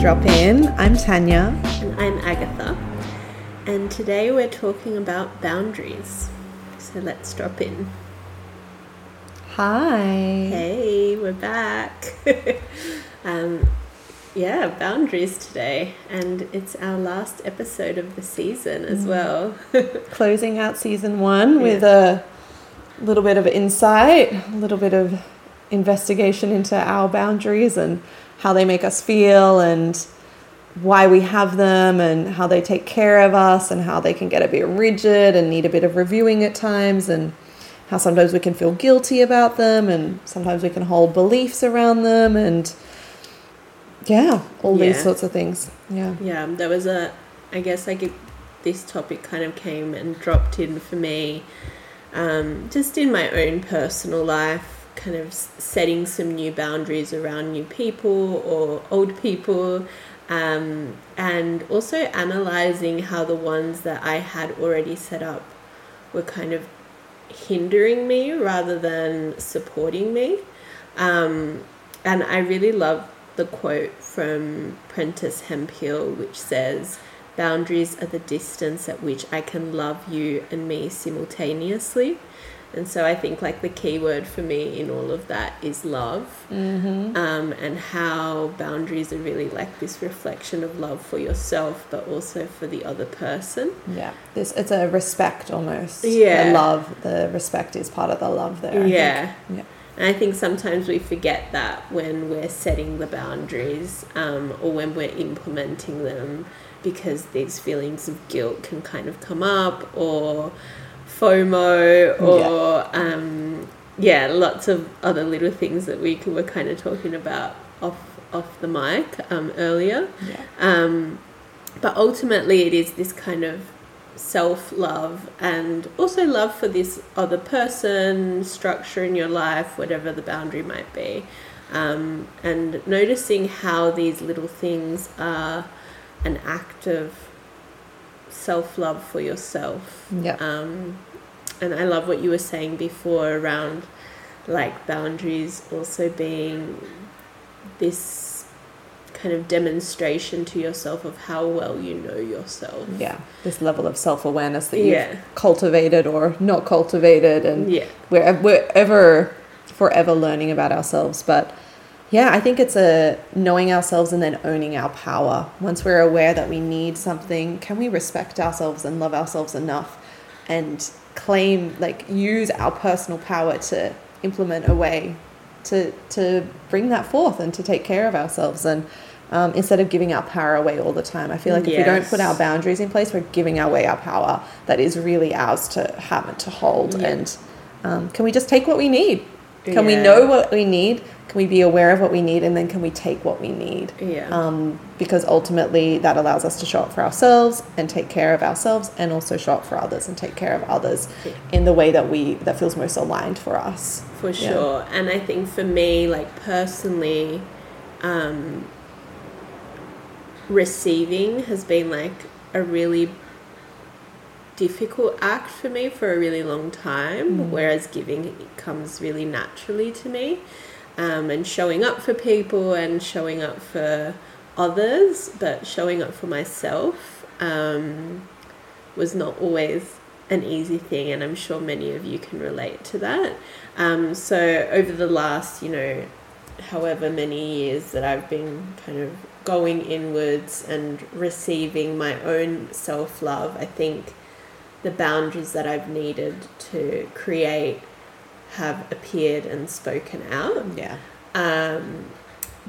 Drop In. I'm Tanya. And I'm Agatha. And today we're talking about boundaries. So let's drop in. Hi. Hey, we're back. um, yeah, boundaries today. And it's our last episode of the season as well. Closing out season one with a little bit of insight, a little bit of investigation into our boundaries and how they make us feel and why we have them and how they take care of us and how they can get a bit rigid and need a bit of reviewing at times and how sometimes we can feel guilty about them and sometimes we can hold beliefs around them and yeah all these sorts of things. Yeah. Yeah, there was a, I guess like it, this topic kind of came and dropped in for me um, just in my own personal life, kind of setting some new boundaries around new people or old people, um, and also analyzing how the ones that I had already set up were kind of hindering me rather than supporting me. Um, and I really love the quote from Prentis Hemphill, which says, Boundaries are the distance at which I can love you and me simultaneously. And so I think like the key word for me in all of that is love, mm-hmm. um, and how boundaries are really like this reflection of love for yourself, but also for the other person. yeah this it's a respect almost Yeah. the love the respect is part of the love there I think. Yeah. yeah And I think sometimes we forget that when we're setting the boundaries um, or when we're implementing them because these feelings of guilt can kind of come up or FOMO or, um, yeah, lots of other little things that we were kind of talking about off, off the mic um, earlier. yeah Um, but ultimately, it is this kind of self love and also love for this other person, structure in your life, whatever the boundary might be. Um, and noticing how these little things are an act of self love for yourself. yeah Um, and I love what you were saying before around like boundaries also being this kind of demonstration to yourself of how well you know yourself. yeah this level of self-awareness that you've Yeah. cultivated or not cultivated and Yeah. we're, we're ever forever learning about ourselves but yeah i think it's a knowing ourselves and then owning our power once we're aware that we need something can we respect ourselves and love ourselves enough and claim like use our personal power to implement a way to to bring that forth and to take care of ourselves. And um, instead of giving our power away all the time i feel like if we don't put our boundaries in place we're giving away our power that is really ours to have and to hold. Yeah. and um, can we just take what we need? Can we know what we need can we be aware of what we need and then can we take what we need Yeah. um, because ultimately that allows us to show up for ourselves and take care of ourselves and also show up for others and take care of others Yeah. in the way that we that feels most aligned for us for Yeah. sure. And I think for me, like personally, um, receiving has been like a really difficult act for me for a really long time, whereas giving comes really naturally to me. Um, and showing up for people and showing up for others, but showing up for myself um, was not always an easy thing, and I'm sure many of you can relate to that. Um, so, over the last, you know, however many years that I've been kind of going inwards and receiving my own self love, I think the boundaries that I've needed to create have appeared and spoken out. yeah Um,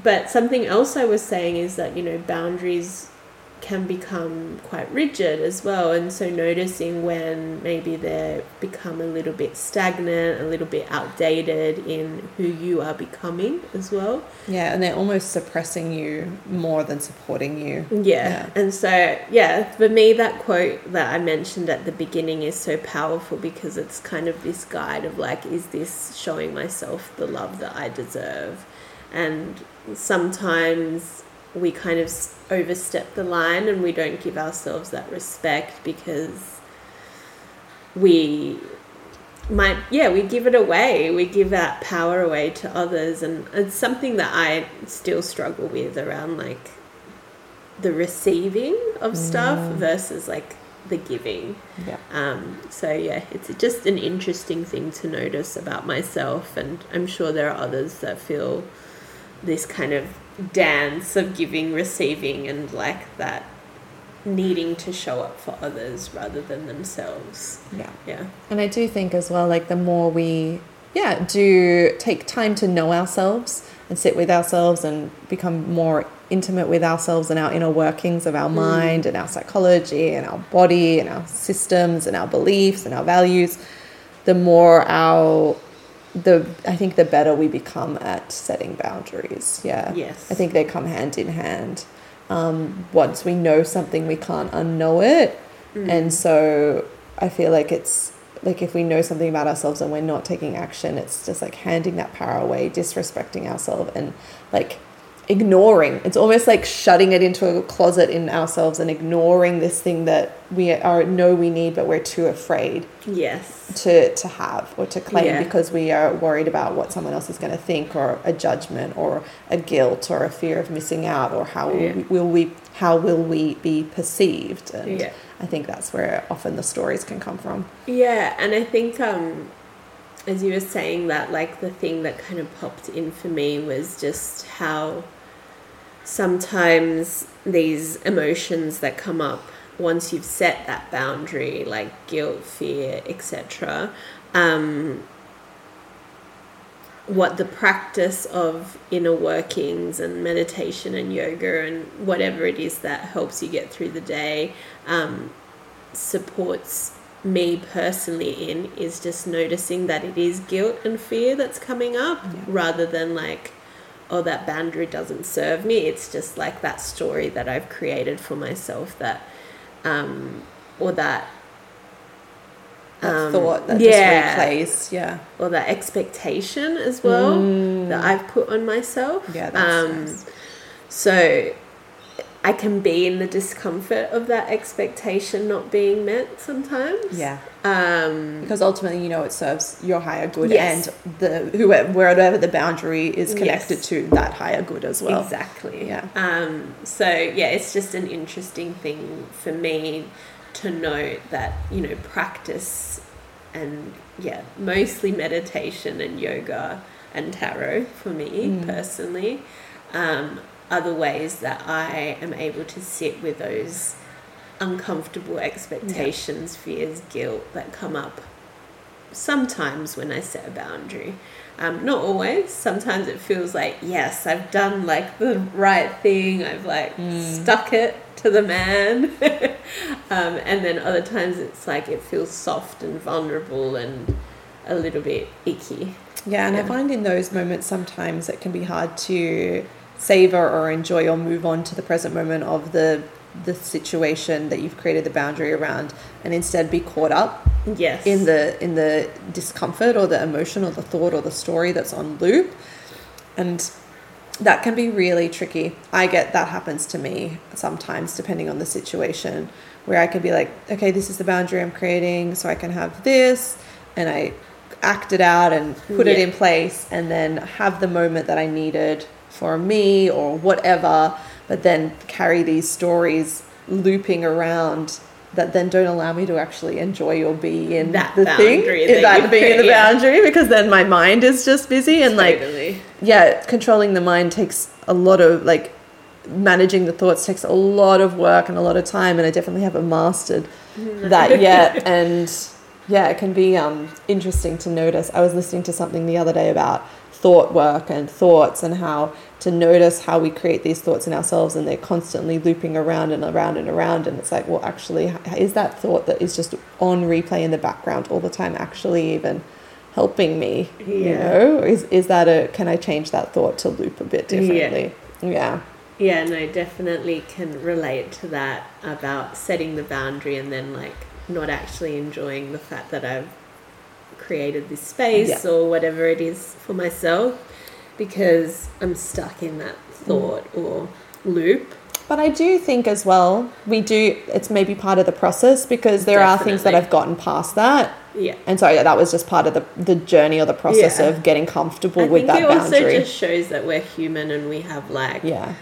but something else I was saying is that, you know, boundaries can become quite rigid as well. And so noticing when maybe they become a little bit stagnant, a little bit outdated in who you are becoming as well. yeah and they're almost suppressing you more than supporting you Yeah. Yeah. And so, yeah, for me, that quote that I mentioned at the beginning is so powerful because it's kind of this guide of like, is this showing myself the love that I deserve? And sometimes we kind of overstep the line and we don't give ourselves that respect because we might yeah we give it away we give that power away to others and it's something that i still struggle with around like the receiving of stuff Mm. versus like the giving. Yeah. Um, so yeah, it's just an interesting thing to notice about myself, and I'm sure there are others that feel this kind of dance of giving, receiving, and like that needing to show up for others rather than themselves. Yeah. Yeah. And I do think as well, like the more we, yeah, do take time to know ourselves and sit with ourselves and become more intimate with ourselves and our inner workings of our mm. mind and our psychology and our body and our systems and our beliefs and our values, the more our the I think the better we become at setting boundaries. Yeah. Yes. I think they come hand in hand. Um, once we know something, we can't unknow it. And so I feel like it's like if we know something about ourselves and we're not taking action, it's just like handing that power away, disrespecting ourselves, and like ignoring. It's almost like shutting it into a closet in ourselves and ignoring this thing that we are know we need, but we're too afraid Yes. to to have or to claim Yeah. because we are worried about what someone else is going to think or a judgment or a guilt or a fear of missing out or how Yeah. we, will we how will we be perceived and Yeah. I think that's where often the stories can come from. Yeah, and I think um, as you were saying that, like the thing that kind of popped in for me was just how sometimes these emotions that come up once you've set that boundary, like guilt, fear, etc., um, what the practice of inner workings and meditation and yoga and whatever it is that helps you get through the day um, supports me personally in is just noticing that it is guilt and fear that's coming up Yeah. rather than like oh that boundary doesn't serve me it's just like that story that i've created for myself that um or that That Um, thought that yeah. just replays, yeah. or that expectation as well that I've put on myself. Mm. Yeah, that's um, nice. So I can be in the discomfort of that expectation not being met sometimes. Yeah. Um, Because ultimately, you know, it serves your higher good Yes. and the whoever wherever the boundary is connected Yes. to that higher good as well. Exactly. Yeah. Um, so yeah, it's just an interesting thing for me to note that you know practice and yeah, mostly meditation and yoga and tarot for me Mm. personally um, the ways that I am able to sit with those uncomfortable expectations, fears, guilt that come up sometimes when I set a boundary. Um, not always. Sometimes it feels like, yes, I've done like the right thing. I've like stuck it to the man. um, and then other times it's like it feels soft and vulnerable and a little bit icky. Yeah, and I find in those moments sometimes it can be hard to savor or enjoy or move on to the present moment of the the situation that you've created the boundary around and instead be caught up Yes. in the in the discomfort or the emotion or the thought or the story that's on loop. And that can be really tricky. I get that happens to me sometimes depending on the situation where i can be like okay this is the boundary i'm creating so i can have this and i act it out and put it in place and then have the moment that i needed for me or whatever but then carry these stories looping around that then don't allow me to actually enjoy or be in That the thing. that that being in the yeah. boundary? Because then my mind is just busy and like yeah controlling the mind takes a lot of like managing the thoughts takes a lot of work and a lot of time and i definitely haven't mastered that yet. And yeah it can be um, interesting to notice. I was listening to something the other day about thought work and thoughts and how to notice how we create these thoughts in ourselves and they're constantly looping around and around and around and it's like well actually is that thought that is just on replay in the background all the time actually even helping me you know? Is, is that a can i change that thought to loop a bit Yeah. differently? Yeah. Yeah, no, definitely can relate to that about setting the boundary and then like not actually enjoying the fact that I've created this space Yeah. or whatever it is for myself because I'm stuck in that thought mm. or loop. But I do think as well, we do, it's maybe part of the process because there are things that I've gotten past that. Yeah. And so yeah, that was just part of the, the journey or the process Yeah. of getting comfortable I with think that it also just shows that we're human and we have like yeah.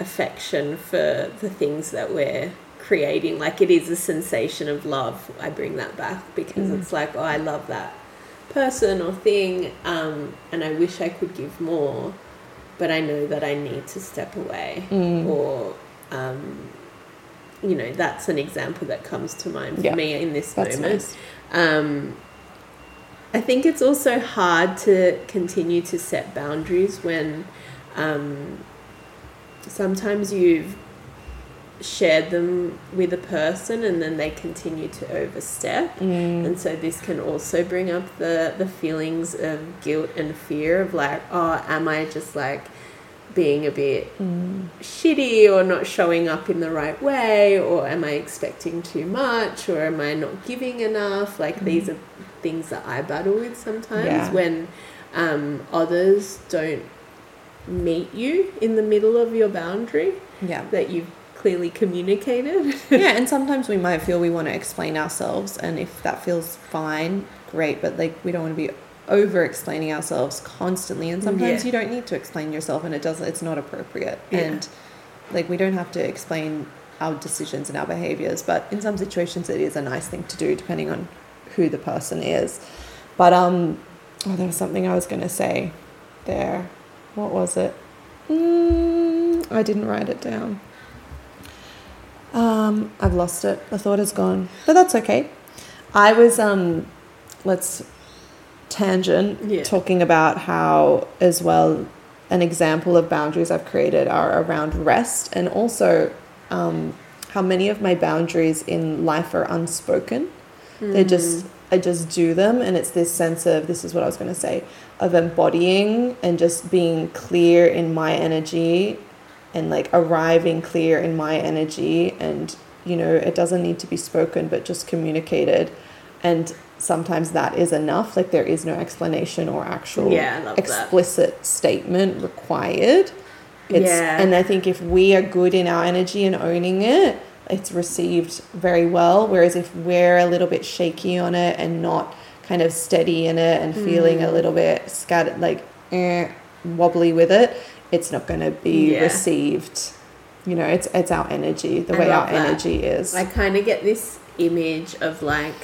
affection for the things that we're creating. Like it is a sensation of love. I bring that back because Mm. it's like, oh, I love that person or thing, um, and I wish I could give more, but I know that I need to step away Mm. or. Um, you know, that's an example that comes to mind for Yeah. me in this That's moment. nice. Um, I think it's also hard to continue to set boundaries when um, sometimes you've shared them with a person and then they continue to overstep. Mm. And so this can also bring up the, the feelings of guilt and fear of like, oh, am I just like being a bit Mm. shitty or not showing up in the right way or am I expecting too much or am I not giving enough? Like these are things that I battle with sometimes Yeah. when um, others don't meet you in the middle of your boundary Yeah. that you've clearly communicated. yeah, and sometimes we might feel we want to explain ourselves, and if that feels fine, great. But like, we don't want to be over explaining ourselves constantly, and sometimes Yeah. you don't need to explain yourself, and it doesn't. It's not appropriate, Yeah. and like we don't have to explain our decisions and our behaviors. But in some situations, it is a nice thing to do, depending on who the person is. But um, oh, there was something I was going to say there. What was it? Mm, I didn't write it down. Um, I've lost it. The thought is gone, but that's okay. I was um, let's tangent Yeah. talking about how as well an example of boundaries I've created are around rest and also um, how many of my boundaries in life are unspoken. They just I just do them, and it's this sense of this is what I was going to say of embodying and just being clear in my energy and like arriving clear in my energy and you know it doesn't need to be spoken but just communicated and sometimes that is enough like there is no explanation or actual Yeah, love that. explicit statement required it's Yeah. and i think if we are good in our energy and owning it it's received very well whereas if we're a little bit shaky on it and not kind of steady in it and feeling Mm. a little bit scattered like eh, wobbly with it it's not going to be Yeah. received you know it's it's our energy the I way our that. energy is I kind of get this image of like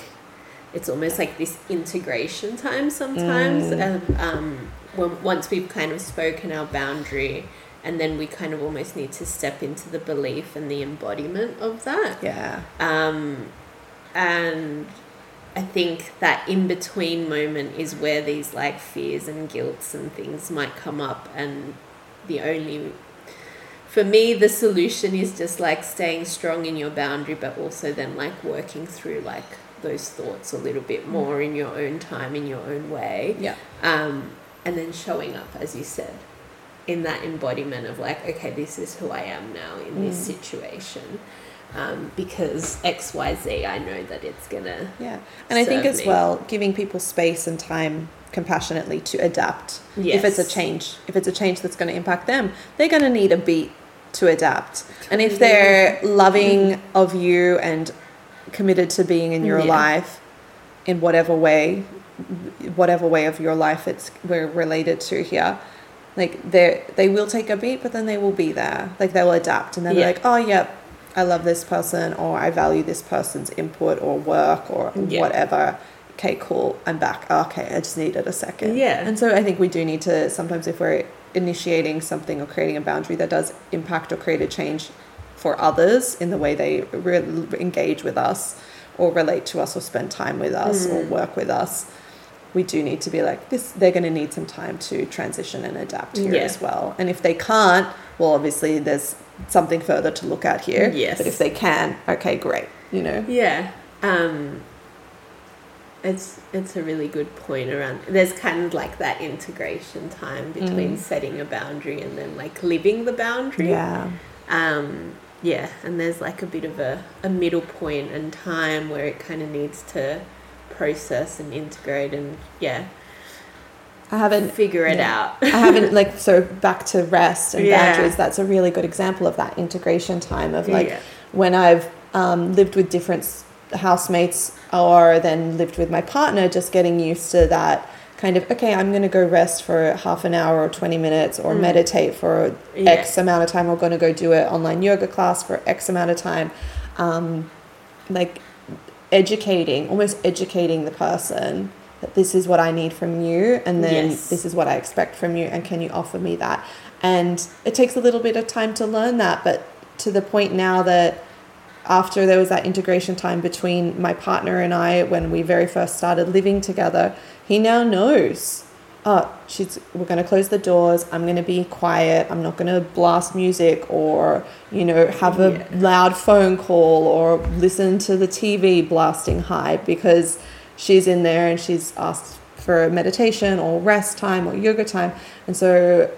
it's almost like this integration time sometimes Mm. and um, when, once we've kind of spoken our boundary and then we kind of almost need to step into the belief and the embodiment of that yeah um, and I think that in between moment is where these like fears and guilts and things might come up, and the only for me the solution is just like staying strong in your boundary, but also then like working through like those thoughts a little bit more in your own time, in your own way, yeah um, and then showing up as you said in that embodiment of like okay this is who i am now in this Mm. situation um, because xyz i know that it's gonna Yeah. And I think as me. well, giving people space and time compassionately to adapt. If it's a change, if it's a change that's going to impact them, they're going to need a beat to adapt. And if they're loving of you and committed to being in your Yeah. life in whatever way, whatever way of your life it's we're related to here, like they they will take a beat, but then they will be there. Like they will adapt, and they'll Yeah. be like, oh yep, I love this person, or I value this person's input or work or Yeah. whatever. Okay, cool. I'm back. Okay, I just needed a second. Yeah. And so I think we do need to sometimes if we're initiating something or creating a boundary that does impact or create a change for others in the way they re- engage with us or relate to us or spend time with us or Mm. work with us we do need to be like this they're going to need some time to transition and adapt here Yeah. as well and if they can't well obviously there's something further to look at here Yes. but if they can okay great you know yeah um, it's it's a really good point around there's kind of like that integration time between Mm. setting a boundary and then like living the boundary yeah um, yeah, and there's like a bit of a, a middle point and time where it kind of needs to process and integrate and yeah, i haven't figure it yeah. out. I haven't like so back to rest and Yeah. boundaries. That's a really good example of that integration time of like Yeah. when I've um, lived with different housemates or then lived with my partner, just getting used to that kind of okay i'm going to go rest for half an hour or 20 minutes or Mm. meditate for Yeah. x amount of time or going to go do an online yoga class for x amount of time um, like educating almost educating the person that this is what i need from you and then Yes. this is what i expect from you and can you offer me that and it takes a little bit of time to learn that but to the point now that after there was that integration time between my partner and I when we very first started living together, he now knows. Oh, she's we're going to close the doors. I'm going to be quiet. I'm not going to blast music or, you know, have a Yeah. loud phone call or listen to the TV blasting high because she's in there and she's asked for meditation or rest time or yoga time. And so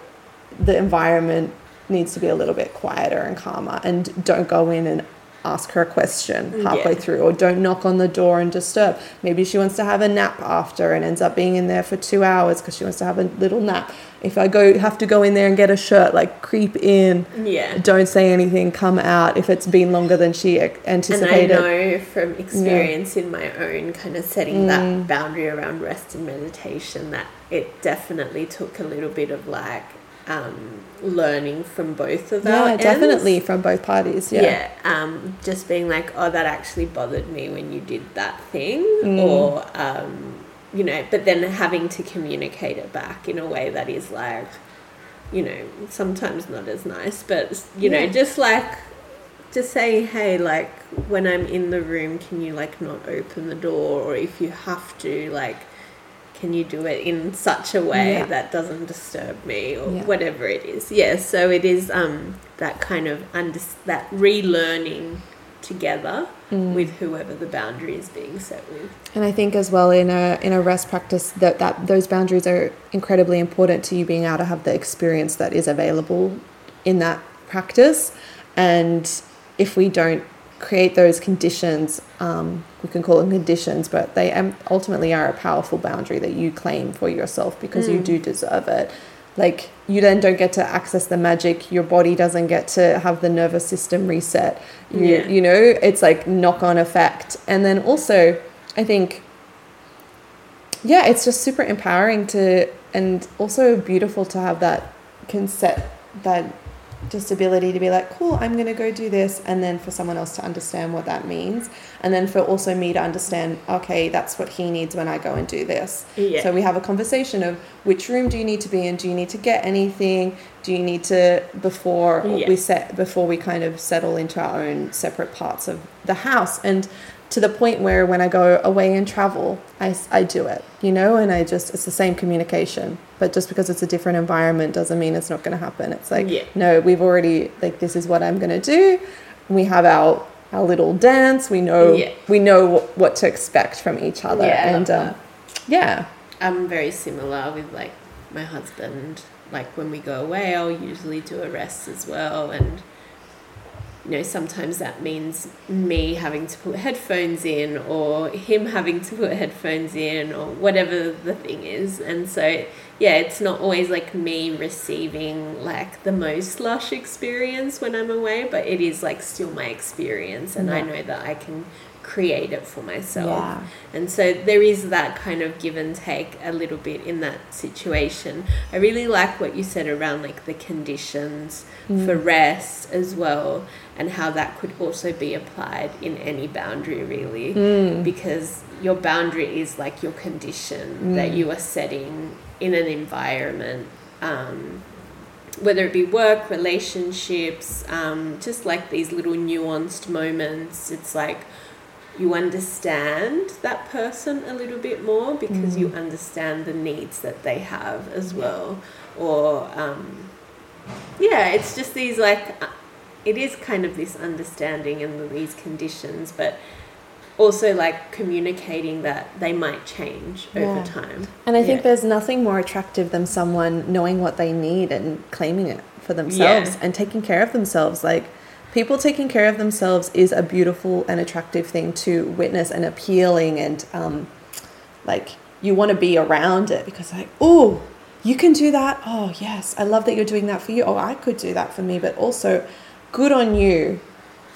the environment needs to be a little bit quieter and calmer and don't go in and ask her a question halfway Yeah. through or don't knock on the door and disturb maybe she wants to have a nap after and ends up being in there for two hours because she wants to have a little nap if i go have to go in there and get a shirt like creep in Yeah. don't say anything come out if it's been longer than she ex- And I anticipated know from experience in my own kind of setting Mm. that boundary around rest and meditation that it definitely took a little bit of like um, learning from both of them yeah our ends. definitely from both parties yeah, Yeah. um, just being like, oh, that actually bothered me when you did that thing, Mm. or um, you know, but then having to communicate it back in a way that is like, you know, sometimes not as nice, but you know, just like, just saying, hey, like when I'm in the room, can you like not open the door, or if you have to, like. Can you do it in such a way Yeah. that doesn't disturb me or Yeah. whatever it is? Yeah, so it is um, that kind of under- that relearning together Mm. with whoever the boundary is being set with. And I think as well in a in a rest practice that, that those boundaries are incredibly important to you being able to have the experience that is available in that practice. And if we don't create those conditions, um, we can call them conditions, but they ultimately are a powerful boundary that you claim for yourself because you Mm. do deserve it. Like you then don't get to access the magic. Your body doesn't get to have the nervous system reset. You, Yeah. you know, it's like knock on effect. And then also, I think, yeah, it's just super empowering to, and also beautiful to have that can set that just ability to be like, cool, I'm going to go do this. And then for someone else to understand what that means. And then for also me to understand, okay, that's what he needs when I go and do this. Yeah. So we have a conversation of which room do you need to be in? Do you need to get anything? Do you need to before Yeah. we set before we kind of settle into our own separate parts of the house and to the point where when I go away and travel, I, I do it, you know, and I just it's the same communication, but just because it's a different environment doesn't mean it's not going to happen. It's like Yeah. no, we've already like this is what I'm going to do. We have our our little dance. We know Yeah. we know wh- what to expect from each other, Yeah, and um, yeah. I'm very similar with like my husband. Like when we go away, I'll usually do a rest as well. And, you know, sometimes that means me having to put headphones in or him having to put headphones in or whatever the thing is. And so, yeah, it's not always like me receiving like the most lush experience when I'm away, but it is like still my experience. And I know that I can create it for myself. Yeah. And so there is that kind of give and take a little bit in that situation. I really like what you said around like the conditions for rest as well and how that could also be applied in any boundary really because your boundary is like your condition that you are setting in an environment um, whether it be work, relationships, um, just like these little nuanced moments, it's like you understand that person a little bit more because you understand the needs that they have as well. Or, um, yeah, it's just these like, uh, it is kind of this understanding and these conditions, but also like communicating that they might change Yeah. over time. And I think Yeah. there's nothing more attractive than someone knowing what they need and claiming it for themselves Yeah. and taking care of themselves. Like people taking care of themselves is a beautiful and attractive thing to witness and appealing and um, like you want to be around it because like oh you can do that? Oh yes i love that you're doing that for you. Oh i could do that for me but also good on you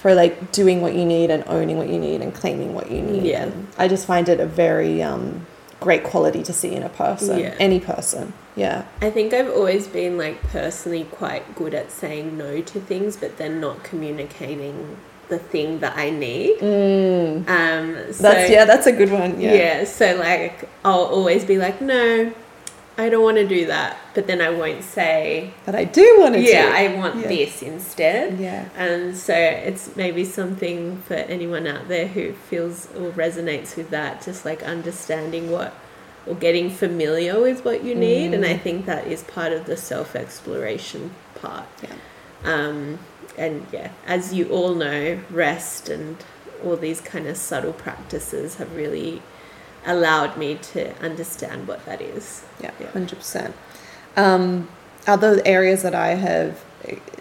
for like doing what you need and owning what you need and claiming what you need. Yeah. And i just find it a very um, great quality to see in a person, Yeah. any person. Yeah. I think I've always been like personally quite good at saying no to things, but then not communicating the thing that I need. Mm. Um, so, That's yeah, that's a good one. yeah. Yeah. So like I'll always be like, no, I don't want to do that, but then I won't say, But I do want to yeah, do. I want Yeah. this instead. yeah. And so it's maybe something for anyone out there who feels or resonates with that, just like understanding what or getting familiar with what you need. And I Mm. think that is part of the self exploration part. Yeah. Um, and yeah, as you all know, rest and all these kind of subtle practices have really allowed me to understand what that is. Yeah, Yeah. hundred percent. Um, other areas that I have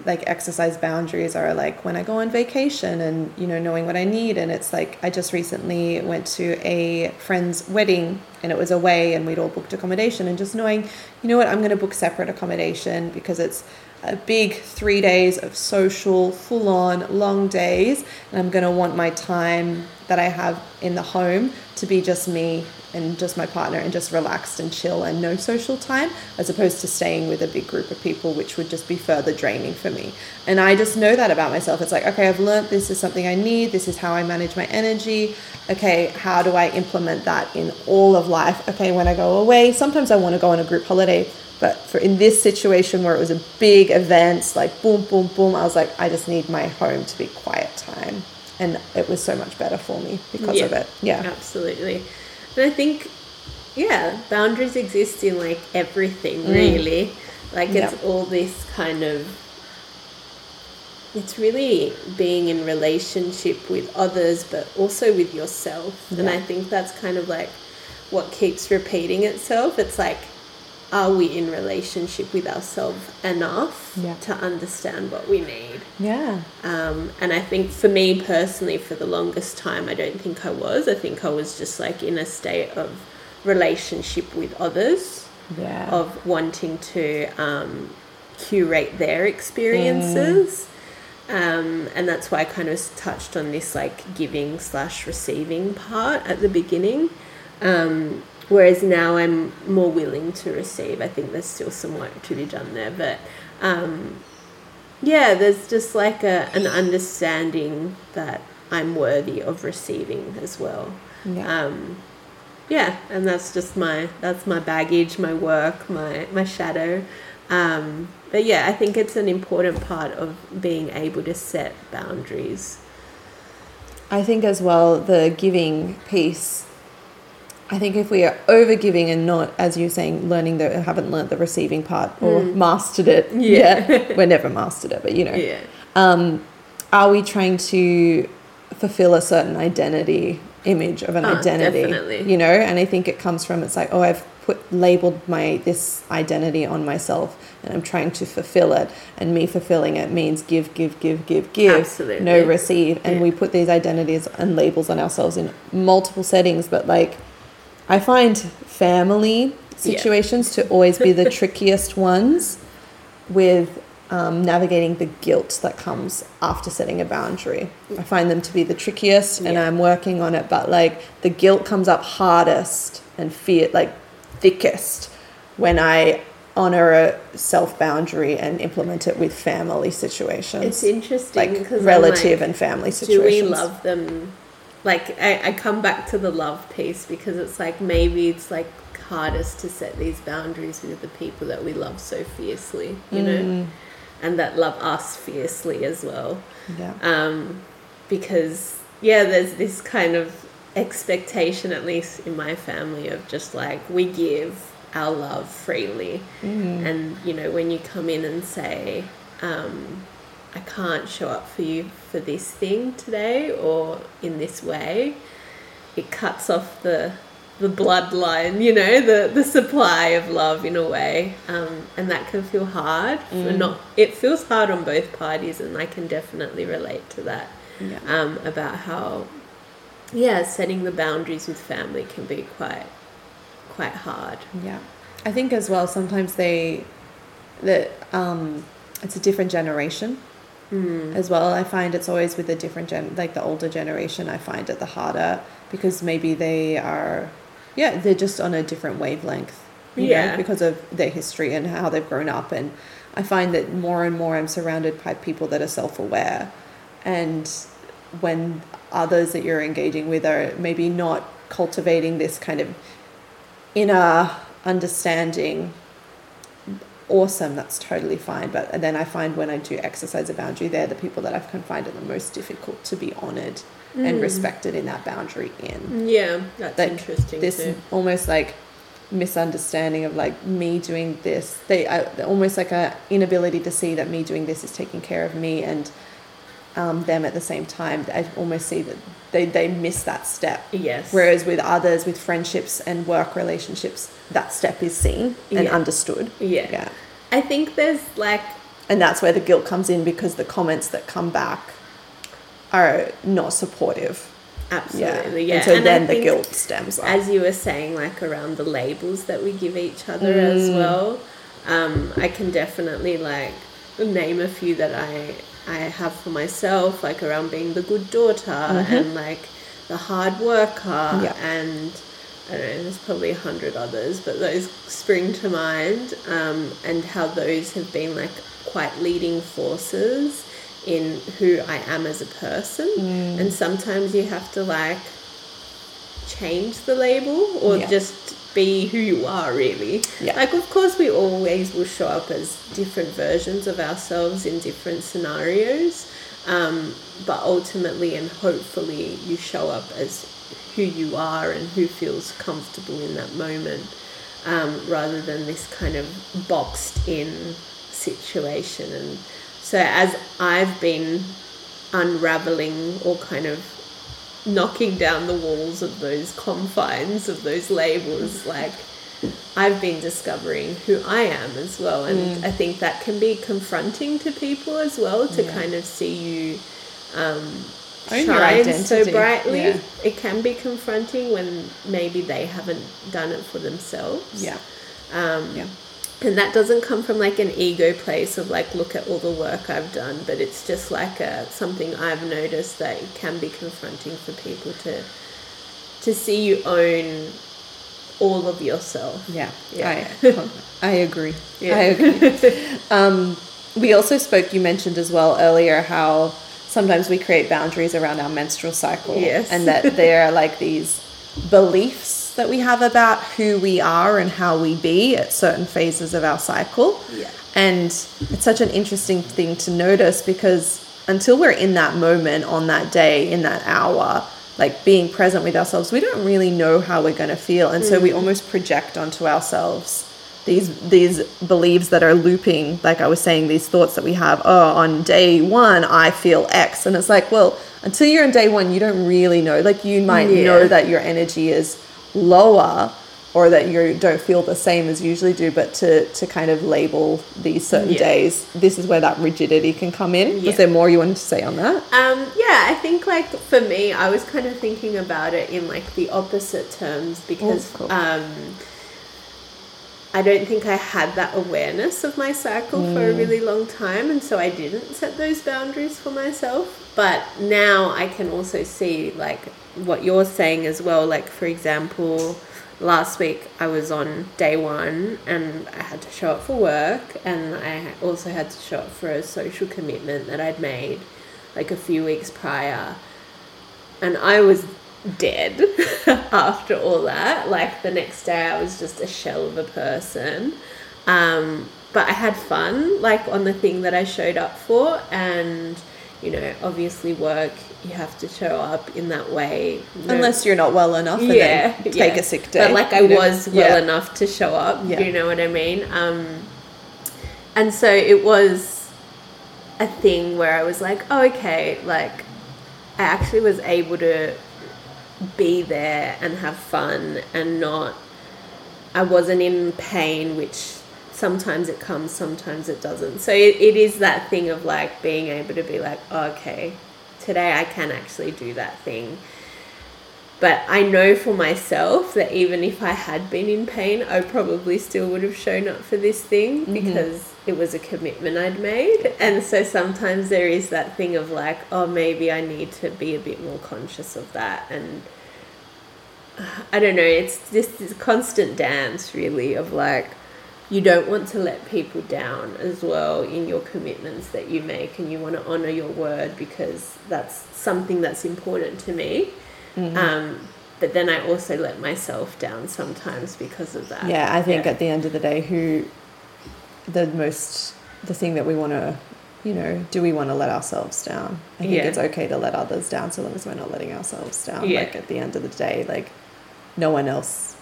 like exercise boundaries are like when I go on vacation and you know knowing what I need and it's like I just recently went to a friend's wedding and it was away and we'd all booked accommodation and just knowing you know what I'm going to book separate accommodation because it's a big three days of social full on long days and I'm going to want my time that I have in the home to be just me and just my partner and just relaxed and chill and no social time as opposed to staying with a big group of people which would just be further draining for me. And i just know that about myself. It's like okay i've learned this is something i need this is how i manage my energy. Okay how do i implement that in all of life? Okay when i go away sometimes i want to go on a group holiday but for in this situation where it was a big event like boom boom boom i was like i just need my home to be quiet time and it was so much better for me because of it yeah Absolutely. And I think, yeah, boundaries exist in like everything, Mm. really. Like it's Yeah. all this kind of. It's really being in relationship with others, but also with yourself. And I think that's kind of like what keeps repeating itself. It's like, are we in relationship with ourselves enough Yeah. to understand what we need? yeah Um, and I think for me personally, for the longest time, I don't think I was. I think I was just like in a state of relationship with others, yeah of wanting to um, curate their experiences. Um, and that's why I kind of touched on this like giving slash receiving part at the beginning. Whereas now I'm more willing to receive. I think there's still some work to be done there, but um, yeah, there's just like a, an understanding that I'm worthy of receiving as well. yeah Um, yeah, and that's just my that's my baggage, my work, my my shadow. Um, but yeah, I think it's an important part of being able to set boundaries. I think as well the giving piece. I think if we are over giving and not, as you're saying, learning the haven't learned the receiving part or mastered it Mm. Yeah. yet, we're never mastered it, but you know, Yeah, um, are we trying to fulfill a certain identity image of an Oh, identity? definitely. You know, and I think it comes from it's like, oh, I've put labeled my this identity on myself and I'm trying to fulfill it. And me fulfilling it means give, give, give, give, give. Absolutely. No receive. And Yeah. we put these identities and labels on ourselves in multiple settings, but like I find family situations to always be the trickiest ones with um, navigating the guilt that comes after setting a boundary. I find them to be the trickiest, and I'm working on it. But like the guilt comes up hardest and fear like thickest when I honor a self boundary and implement it with family situations, it's interesting like because relative and family situations. do we love them? Like I, I come back to the love piece because it's like maybe it's like hardest to set these boundaries with the people that we love so fiercely, you Mm. know, and that love us fiercely as well. Yeah. um, because yeah, there's this kind of expectation, at least in my family, of just like we give our love freely, Mm. and you know when you come in and say, um, "I can't show up for you for this thing today or in this way," it cuts off the the bloodline, you know, the the supply of love in a way, um, and that can feel hard. For not it feels hard on both parties, and I can definitely relate to that Yeah. um, about how, yeah, setting the boundaries with family can be quite quite hard. Yeah, I think as well. Sometimes they, that um, it's a different generation Mm. as well. I find it's always with the different gen, like the older generation. I find it the harder because maybe they are, yeah, they're just on a different wavelength. Yeah. know, because of their history and how they've grown up. And I find that more and more I'm surrounded by people that are self aware. And when others that you're engaging with are maybe not cultivating this kind of inner understanding, awesome, that's totally fine. But then I find when I do exercise a boundary, they're the people that I can find it the most difficult to be honored and mm. respected in that boundary in Yeah, that's like interesting this too. almost like misunderstanding of like me doing this they I, almost like a inability to see that me doing this is taking care of me and um, them at the same time i almost see that they, they miss that step Yes. whereas with others with friendships and work relationships that step is seen and Yeah. understood Yeah. yeah I think there's like and that's where the guilt comes in because the comments that come back are not supportive absolutely yeah, yeah. and so I then the guilt stems up. as you were saying, like around the labels that we give each other as well. Um, I can definitely like name a few that I I have for myself, like around being the good daughter and like the hard worker Yeah. and I don't know, there's probably a hundred others, but those spring to mind, um, and how those have been like quite leading forces in who I am as a person. And sometimes you have to like change the label or Yeah. just be who you are really Yeah. like of course we always will show up as different versions of ourselves in different scenarios um, but ultimately and hopefully you show up as who you are and who feels comfortable in that moment um, rather than this kind of boxed in situation and so as i've been unraveling or kind of knocking down the walls of those confines of those labels like I've been discovering who I am as well. And I think that can be confronting to people as well to Yeah. kind of see you um, Own your shine so brightly yeah. it can be confronting when maybe they haven't done it for themselves. Yeah. Um, yeah and that doesn't come from like an ego place of like look at all the work I've done, but it's just like a, something I've noticed that it can be confronting for people to to see you own all of yourself. Yeah, Yeah. I, I agree. Yeah. I agree. um, we also spoke, you mentioned as well earlier how sometimes we create boundaries around our menstrual cycle. Yes. And that there are like these beliefs that we have about who we are and how we be at certain phases of our cycle. Yeah. And it's such an interesting thing to notice because until we're in that moment on that day, in that hour, like being present with ourselves, we don't really know how we're going to feel. And so we mm. almost project onto ourselves these these beliefs that are looping like i was saying these thoughts that we have oh on day one i feel x and it's like well until you're on day one you don't really know like you might Yeah. know that your energy is lower or that you don't feel the same as you usually do but to to kind of label these certain Yeah. days this is where that rigidity can come in Yeah. was there more you wanted to say on that Um, yeah, I think like for me, I was kind of thinking about it in like the opposite terms because Oh, cool. um, I don't think I had that awareness of my cycle for Mm. a really long time, and so I didn't set those boundaries for myself. But now I can also see like what you're saying as well. Like for example, last week I was on day one and I had to show up for work, and I also had to show up for a social commitment that I'd made like a few weeks prior and I was dead after all that. Like the next day, I was just a shell of a person. Um, but I had fun, like on the thing that I showed up for, and you know, obviously, work you have to show up in that way. No- unless you're not well enough and yeah, then take yeah. a sick day But like I know? was well Yeah. enough to show up. Yeah. You know what I mean? Um, and so it was a thing where I was like, oh, okay, like I actually was able to be there and have fun and not. I wasn't in pain, which sometimes it comes, sometimes it doesn't. So it, it is that thing of like being able to be like, oh, okay, today I can actually do that thing. But I know for myself that even if I had been in pain, I probably still would have shown up for this thing mm-hmm. because it was a commitment I'd made. And so sometimes there is that thing of like, oh, maybe I need to be a bit more conscious of that and I don't know, it's just this constant dance really of like you don't want to let people down as well in your commitments that you make and you want to honor your word because that's something that's important to me. Mm-hmm. Um, but then I also let myself down sometimes because of that. Yeah, I think Yeah. at the end of the day, who the most the thing that we want to, you know, do we want to let ourselves down? I think Yeah. it's okay to let others down so long as we're not letting ourselves down. Yeah. Like at the end of the day, like no one else.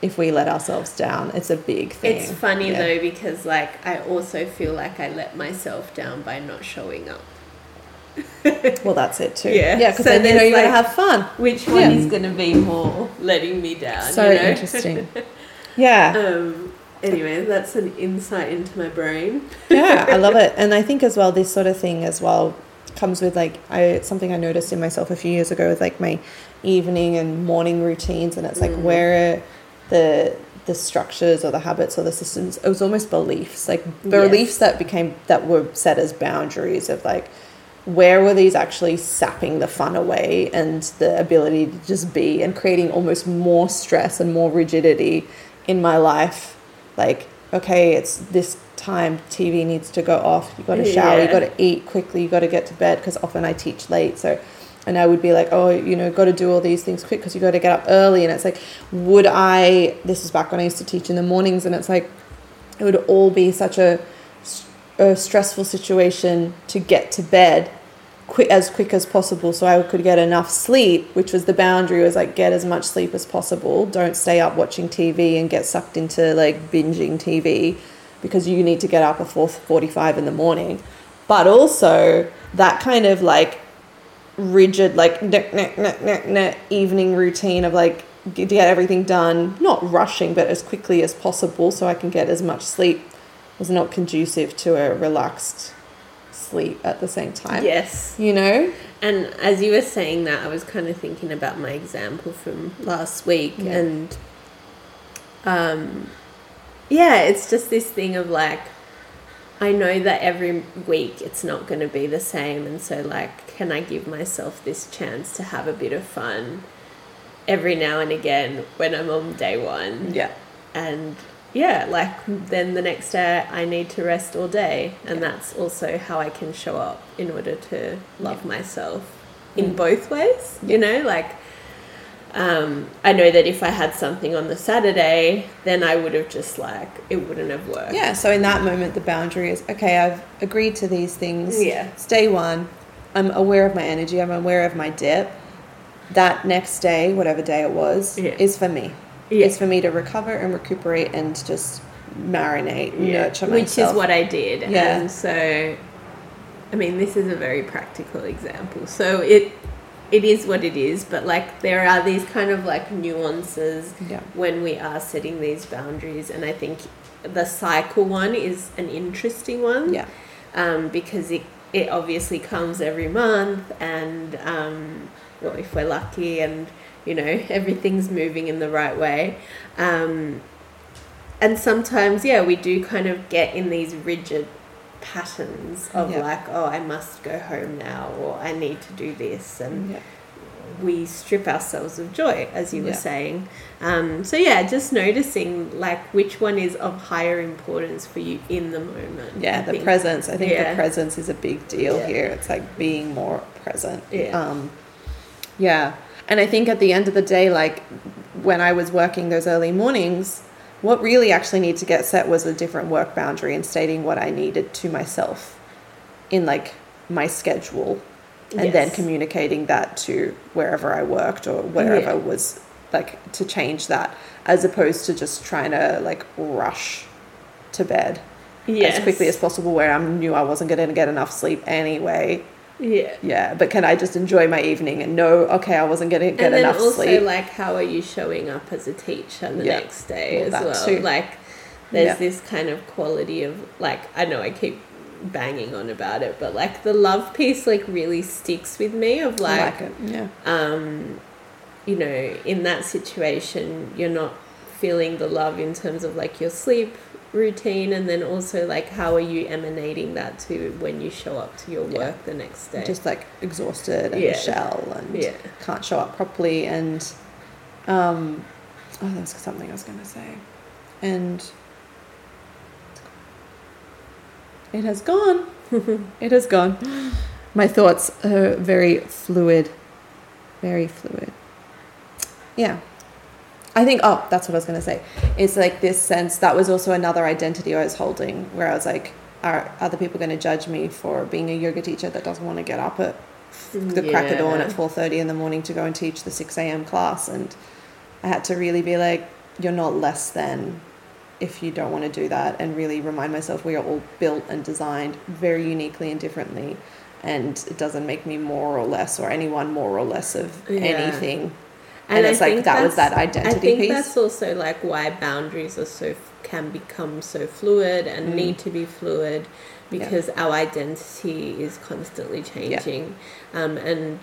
If we let ourselves down, it's a big thing. It's funny Yeah. though because like I also feel like I let myself down by not showing up. Well, that's it too. Yeah. yeah, because So then you know you're gonna have fun. Which one Yeah. is going to be more letting me down? So you know? interesting. Yeah. Um. Anyway, that's an insight into my brain. yeah, I love it, and I think as well this sort of thing as well comes with like I something I noticed in myself a few years ago with like my evening and morning routines, and it's like Mm. where are the the structures or the habits or the systems. It was almost beliefs, like Yes. beliefs that became that were set as boundaries of like where were these actually sapping the fun away and the ability to just be and creating almost more stress and more rigidity in my life like okay it's this time tv needs to go off. You got to shower you Yeah. got to eat quickly you got to get to bed because often i teach late. So and i would be like oh you know got to do all these things quick because you got to get up early. And it's like would i this is back when i used to teach in the mornings and it's like it would all be such a, a stressful situation to get to bed quick as quick as possible so I could get enough sleep, which was the boundary was like get as much sleep as possible. Don't stay up watching TV and get sucked into like binging TV because you need to get up at 4:45 in the morning. But also that kind of like rigid like evening routine of like get everything done, not rushing but as quickly as possible so I can get as much sleep was not conducive to a relaxed sleep at the same time Yes. you know And as you were saying that, I was kind of thinking about my example from last week, Yeah. and um, yeah, it's just this thing of like, I know that every week it's not going to be the same, and so like, can I give myself this chance to have a bit of fun every now and again when I'm on day one? yeah and yeah, like then the next day I need to rest all day, and that's also how I can show up in order to love myself in both ways. You know, like um, I know that if I had something on the Saturday, then I would have just like it wouldn't have worked. yeah so in that moment the boundary is okay i've agreed to these things. Yeah. it's day one. I'm aware of my energy. I'm aware of my dip. That next day whatever day it was Yeah. is for me Yeah. it's for me to recover and recuperate and just marinate nurture myself. which is what I did. Yeah. And so, I mean, this is a very practical example. So it it is what it is, but like there are these kind of like nuances Yeah. when we are setting these boundaries, and I think the cycle one is an interesting one. yeah Um, because it it obviously comes every month, and um, well, if we're lucky, and you know everything's moving in the right way. Um, and sometimes yeah we do kind of get in these rigid patterns of Yeah. like oh i must go home now or i need to do this and yeah we strip ourselves of joy as you were Yeah. saying um, so yeah just noticing like which one is of higher importance for you in the moment yeah I the think. presence i think the presence is a big deal here it's like being more present Yeah. um yeah and i think at the end of the day like when i was working those early mornings what really actually needed to get set was a different work boundary and stating what i needed to myself in like my schedule and then communicating that to wherever i worked or wherever Yeah. was like to change that as opposed to just trying to like rush to bed as quickly as possible where I knew I wasn't going to get enough sleep anyway. Yeah Yeah, but can I just enjoy my evening and know, okay, I wasn't going to get enough also sleep? like how are you showing up as a teacher the Yeah. next day Well, as well too. like there's Yeah. this kind of quality of like i know i keep banging on about it but like the love piece like really sticks with me of like, like it. Yeah. um you know in that situation you're not feeling the love in terms of like your sleep routine and then also like how are you emanating that to when you show up to your Yeah. work the next day Just like exhausted and Yeah. shell and Yeah. can't show up properly. And Um, oh, was something I was going to say. And it has gone. it has gone. My thoughts are very fluid. Very fluid. Yeah. I think, oh, that's what I was going to say. It's like this sense that was also another identity I was holding where I was like, are other people going to judge me for being a yoga teacher that doesn't want to get up at mm, the crack of dawn at 4.30 in the morning to go and teach the 6 a.m. class? And I had to really be like, you're not less than if you don't want to do that and really remind myself we are all built and designed very uniquely and differently and it doesn't make me more or less or anyone more or less of Yeah. anything and, And it's I like that was that identity I think piece that's also like why boundaries are so can become so fluid and Mm. need to be fluid because our identity is constantly changing, um, and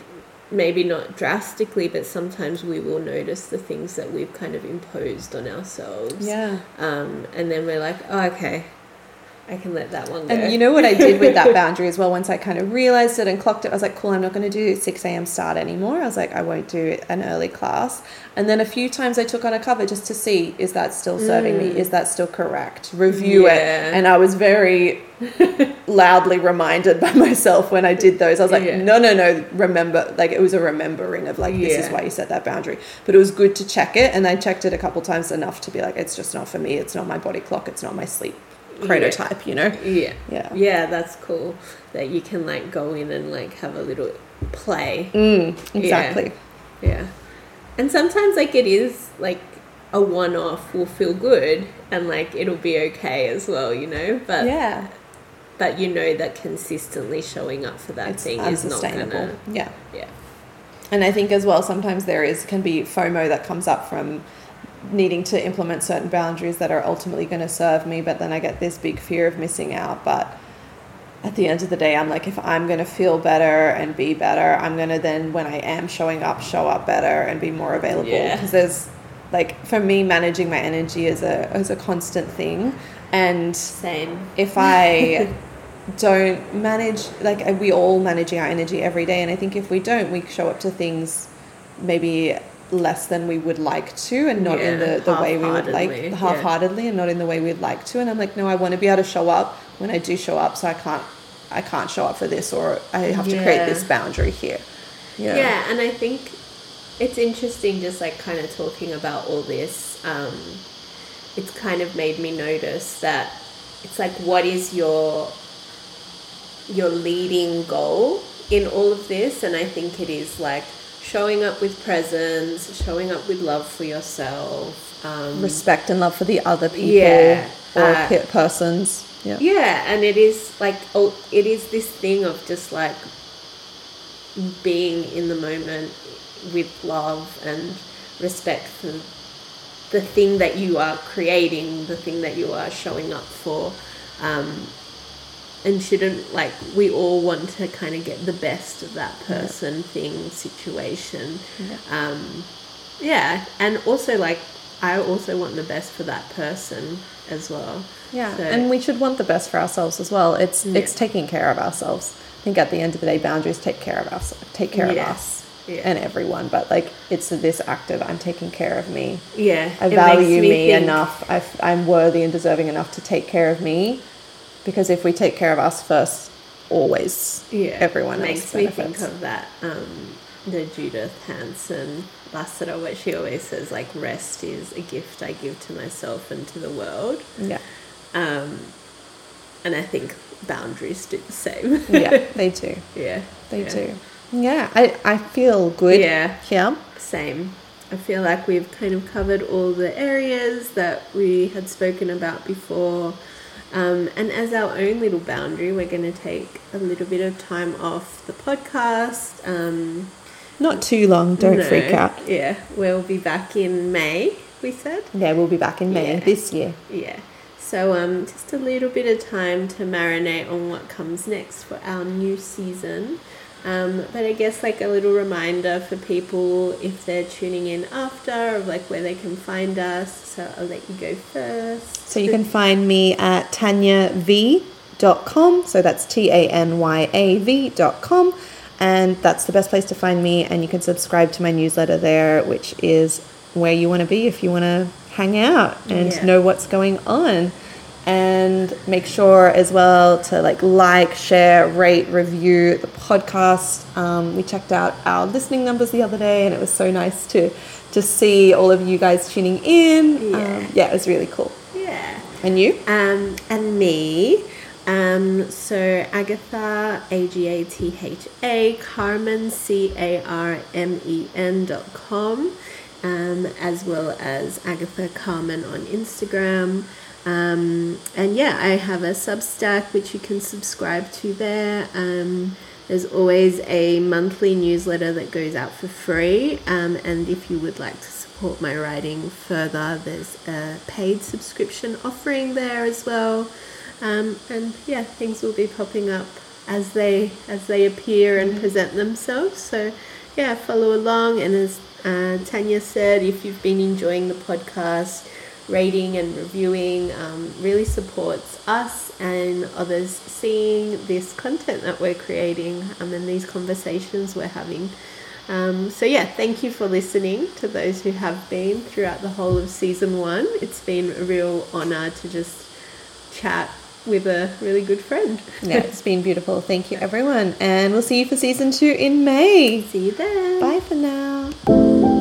maybe not drastically, but sometimes we will notice the things that we've kind of imposed on ourselves. yeah Um, and then we're like, oh, okay, I can let that one go. And you know what I did with that boundary as well? Once I kind of realized it and clocked it, I was like, cool, I'm not going to do 6 a.m. start anymore. I was like, I won't do an early class. And then a few times I took on a cover just to see, is that still serving me? Is that still correct? Review it. Mm. And I was very loudly reminded by myself when I did those. I was like, Yeah. no, no, no, remember. Like, it was a remembering of, like, this is why you set that boundary. But it was good to check it. And I checked it a couple times enough to be like, it's just not for me. It's not my body clock. It's not my sleep Yeah. you know? yeah. Yeah. Yeah, that's cool. That you can like go in and like have a little play. Mm, exactly. Yeah. And sometimes like it is like a one off will feel good and like it'll be okay as well, you know? But Yeah. but you know that consistently showing up for that It's thing is not gonna Yeah. Yeah. And I think as well, sometimes there is can be FOMO that comes up from needing to implement certain boundaries that are ultimately going to serve me, but then I get this big fear of missing out. But at the end of the day, I'm like, if I'm going to feel better and be better, I'm going to then, when I am showing up, show up better and be more available. Yeah. Because there's, like, for me, managing my energy is a, is a constant thing. And Same. if I don't manage, like we all managing our energy every day, and I think if we don't, we show up to things maybe less than we would like to, and not in the, the way we would like, half-heartedly, yeah. and not in the way we'd like to. And I'm like, no, I want to be able to show up when I do show up, so I can't, I can't show up for this, or I have to create this boundary here. Yeah. and I think it's interesting just like kind of talking about all this. Um, it's kind of made me notice that it's like what is your your leading goal in all of this and I think it is like showing up with presence, showing up with love for yourself. Um, Respect and love for the other people Yeah, or uh, persons. Yeah. Yeah, and it is like oh, it is this thing of just like being in the moment with love and respect for the thing that you are creating, the thing that you are showing up for, um, and shouldn't like we all want to kind of get the best of that person, thing, situation. Yeah. Um, yeah, and also like I also want the best for that person as well. Yeah, So- and we should want the best for ourselves as well. It's Yeah. it's taking care of ourselves. I think at the end of the day, boundaries take care of us, take care of us Yeah. and everyone. But like, it's this act of I'm taking care of me. Yeah, I value me, think- enough. i am worthy and deserving enough to take care of me. Because if we take care of us first, always Yeah, everyone else makes me benefits. think of that um, the Judith Hanson Lasater, where she always says like rest is a gift I give to myself and to the world, yeah, um, and I think boundaries do the same. yeah, they do. yeah, They yeah. do. Yeah, I, I feel good. Yeah. Yeah. Same. I feel like we've kind of covered all the areas that we had spoken about before. Um, and as our own little boundary, we're going to take a little bit of time off the podcast. Um, Not too long. Don't no, freak out. Yeah, we'll be back in May, we said. Yeah, we'll be back in May Yeah. this year. Yeah. So um, just a little bit of time to marinate on what comes next for our new season. Um, but I guess like a little reminder for people if they're tuning in after of like where they can find us. So I'll let you go first. So you can find me at tanyav.com. So that's T A N Y A V.com. And that's the best place to find me. And you can subscribe to my newsletter there, which is where you want to be if you want to hang out and Yeah. know what's going on. And make sure as well to like like, share, rate, review the podcast. Um, we checked out our listening numbers the other day, and it was so nice to to see all of you guys tuning in. Yeah. Um, yeah, it was really cool. Yeah. And you? Um, and me. Um, so Agatha, A G A T H A, Carmen, C A R M E N dot com, um, as well as Agatha Carmen on Instagram. Um, and yeah, I have a Substack which you can subscribe to there. Um, there's always a monthly newsletter that goes out for free. Um, and if you would like to support my writing further, there's a paid subscription offering there as well. Um, and yeah, things will be popping up as they as they appear and present themselves. So yeah, follow along. And as uh, Tanya said, if you've been enjoying the podcast, rating and reviewing um, really supports us and others seeing this content that we're creating um, and these conversations we're having. Um, so yeah, thank you for listening to those who have been throughout the whole of season one. It's been a real honor to just chat with a really good friend. Yeah, it's been beautiful. Thank you, everyone. And we'll see you for season two in May. See you then. Bye for now.